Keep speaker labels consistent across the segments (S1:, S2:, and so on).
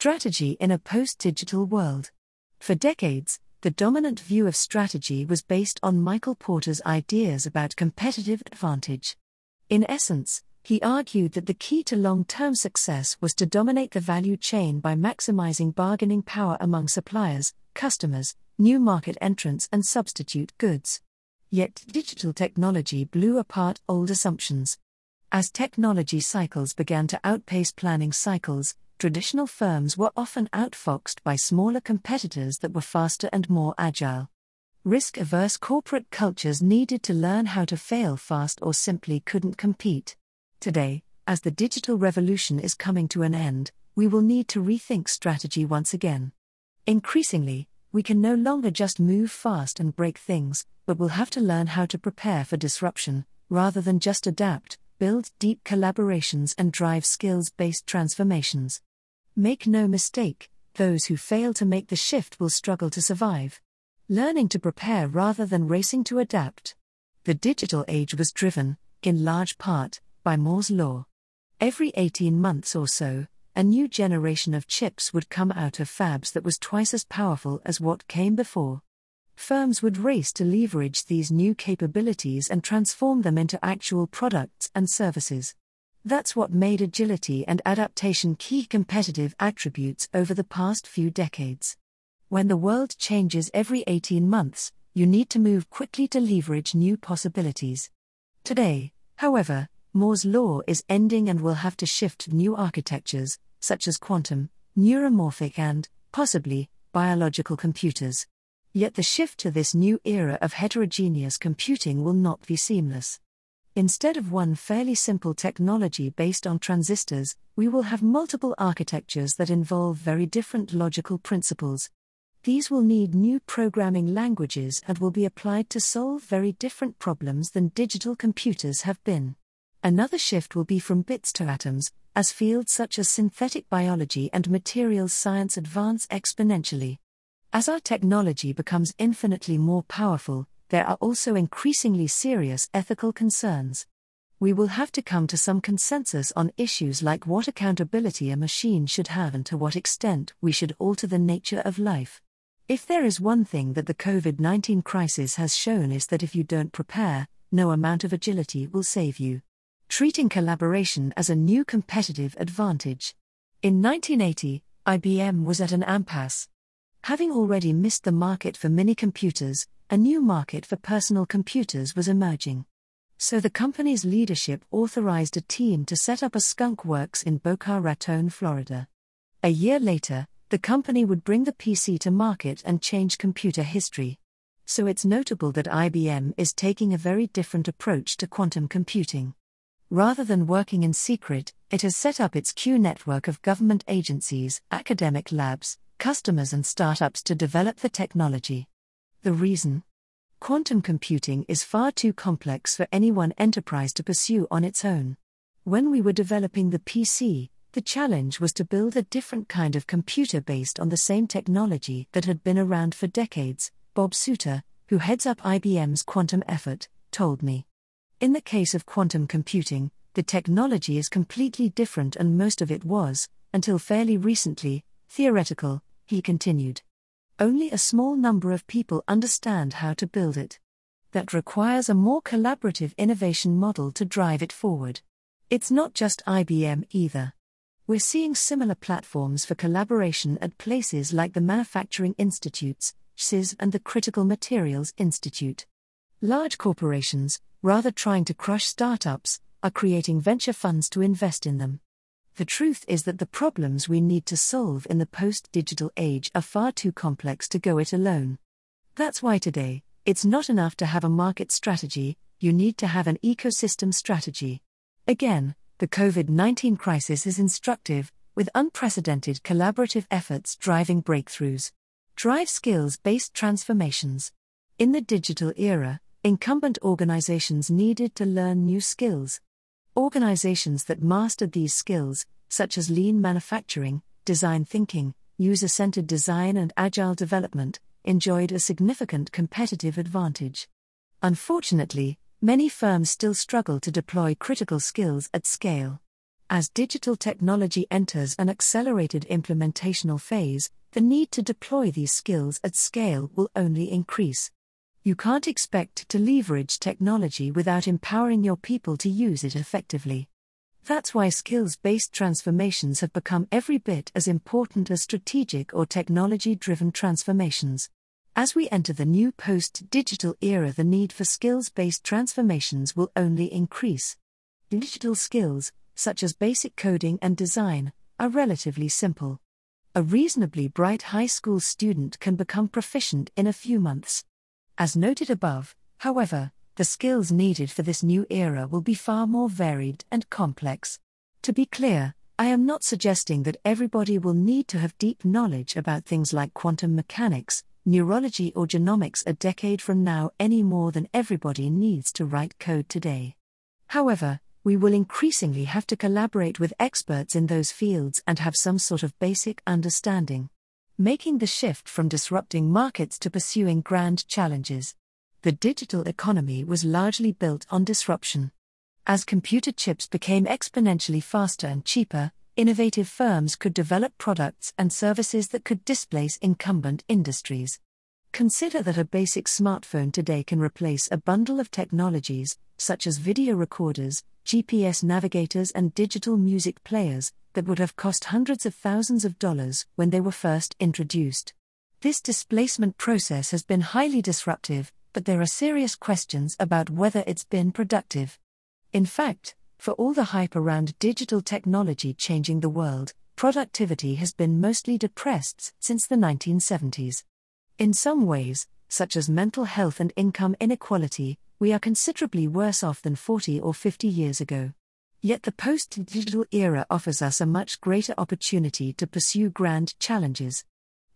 S1: Strategy in a post digital world. For decades, the dominant view of strategy was based on Michael Porter's ideas about competitive advantage. In essence, he argued that the key to long term success was to dominate the value chain by maximizing bargaining power among suppliers, customers, new market entrants, and substitute goods. Yet, digital technology blew apart old assumptions. As technology cycles began to outpace planning cycles, traditional firms were often outfoxed by smaller competitors that were faster and more agile. Risk averse corporate cultures needed to learn how to fail fast or simply couldn't compete. Today, as the digital revolution is coming to an end, we will need to rethink strategy once again. Increasingly, we can no longer just move fast and break things, but will have to learn how to prepare for disruption, rather than just adapt, build deep collaborations, and drive skills based transformations. Make no mistake, those who fail to make the shift will struggle to survive. Learning to prepare rather than racing to adapt. The digital age was driven, in large part, by Moore's Law. Every 18 months or so, a new generation of chips would come out of fabs that was twice as powerful as what came before. Firms would race to leverage these new capabilities and transform them into actual products and services. That's what made agility and adaptation key competitive attributes over the past few decades. When the world changes every 18 months, you need to move quickly to leverage new possibilities. Today, however, Moore's law is ending and we'll have to shift to new architectures, such as quantum, neuromorphic, and, possibly, biological computers. Yet the shift to this new era of heterogeneous computing will not be seamless. Instead of one fairly simple technology based on transistors, we will have multiple architectures that involve very different logical principles. These will need new programming languages and will be applied to solve very different problems than digital computers have been. Another shift will be from bits to atoms, as fields such as synthetic biology and materials science advance exponentially. As our technology becomes infinitely more powerful, there are also increasingly serious ethical concerns. We will have to come to some consensus on issues like what accountability a machine should have and to what extent we should alter the nature of life. If there is one thing that the COVID 19 crisis has shown is that if you don't prepare, no amount of agility will save you. Treating collaboration as a new competitive advantage. In 1980, IBM was at an impasse. Having already missed the market for mini computers, a new market for personal computers was emerging. So the company's leadership authorized a team to set up a skunk works in Boca Raton, Florida. A year later, the company would bring the PC to market and change computer history. So it's notable that IBM is taking a very different approach to quantum computing. Rather than working in secret, it has set up its Q network of government agencies, academic labs, customers, and startups to develop the technology. The reason? Quantum computing is far too complex for any one enterprise to pursue on its own. When we were developing the PC, the challenge was to build a different kind of computer based on the same technology that had been around for decades, Bob Sutor, who heads up IBM's quantum effort, told me. In the case of quantum computing, the technology is completely different and most of it was, until fairly recently, theoretical, he continued. Only a small number of people understand how to build it. That requires a more collaborative innovation model to drive it forward. It's not just IBM either. We're seeing similar platforms for collaboration at places like the Manufacturing Institutes, SIS, and the Critical Materials Institute. Large corporations, rather trying to crush startups, are creating venture funds to invest in them. The truth is that the problems we need to solve in the post digital age are far too complex to go it alone. That's why today, it's not enough to have a market strategy, you need to have an ecosystem strategy. Again, the COVID 19 crisis is instructive, with unprecedented collaborative efforts driving breakthroughs. Drive skills based transformations. In the digital era, incumbent organizations needed to learn new skills, Organizations that mastered these skills, such as lean manufacturing, design thinking, user centered design, and agile development, enjoyed a significant competitive advantage. Unfortunately, many firms still struggle to deploy critical skills at scale. As digital technology enters an accelerated implementational phase, the need to deploy these skills at scale will only increase. You can't expect to leverage technology without empowering your people to use it effectively. That's why skills based transformations have become every bit as important as strategic or technology driven transformations. As we enter the new post digital era, the need for skills based transformations will only increase. Digital skills, such as basic coding and design, are relatively simple. A reasonably bright high school student can become proficient in a few months. As noted above, however, the skills needed for this new era will be far more varied and complex. To be clear, I am not suggesting that everybody will need to have deep knowledge about things like quantum mechanics, neurology, or genomics a decade from now any more than everybody needs to write code today. However, we will increasingly have to collaborate with experts in those fields and have some sort of basic understanding. Making the shift from disrupting markets to pursuing grand challenges. The digital economy was largely built on disruption. As computer chips became exponentially faster and cheaper, innovative firms could develop products and services that could displace incumbent industries. Consider that a basic smartphone today can replace a bundle of technologies, such as video recorders, GPS navigators, and digital music players, that would have cost hundreds of thousands of dollars when they were first introduced. This displacement process has been highly disruptive, but there are serious questions about whether it's been productive. In fact, for all the hype around digital technology changing the world, productivity has been mostly depressed since the 1970s. In some ways, such as mental health and income inequality, we are considerably worse off than 40 or 50 years ago. Yet the post digital era offers us a much greater opportunity to pursue grand challenges.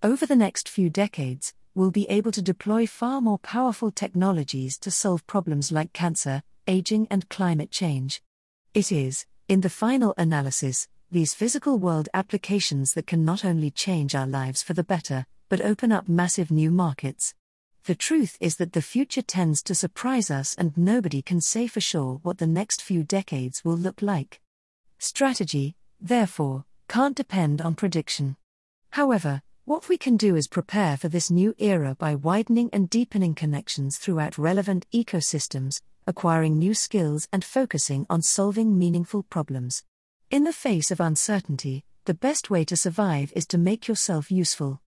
S1: Over the next few decades, we'll be able to deploy far more powerful technologies to solve problems like cancer, aging, and climate change. It is, in the final analysis, these physical world applications that can not only change our lives for the better, but open up massive new markets. The truth is that the future tends to surprise us, and nobody can say for sure what the next few decades will look like. Strategy, therefore, can't depend on prediction. However, what we can do is prepare for this new era by widening and deepening connections throughout relevant ecosystems, acquiring new skills, and focusing on solving meaningful problems. In the face of uncertainty, the best way to survive is to make yourself useful.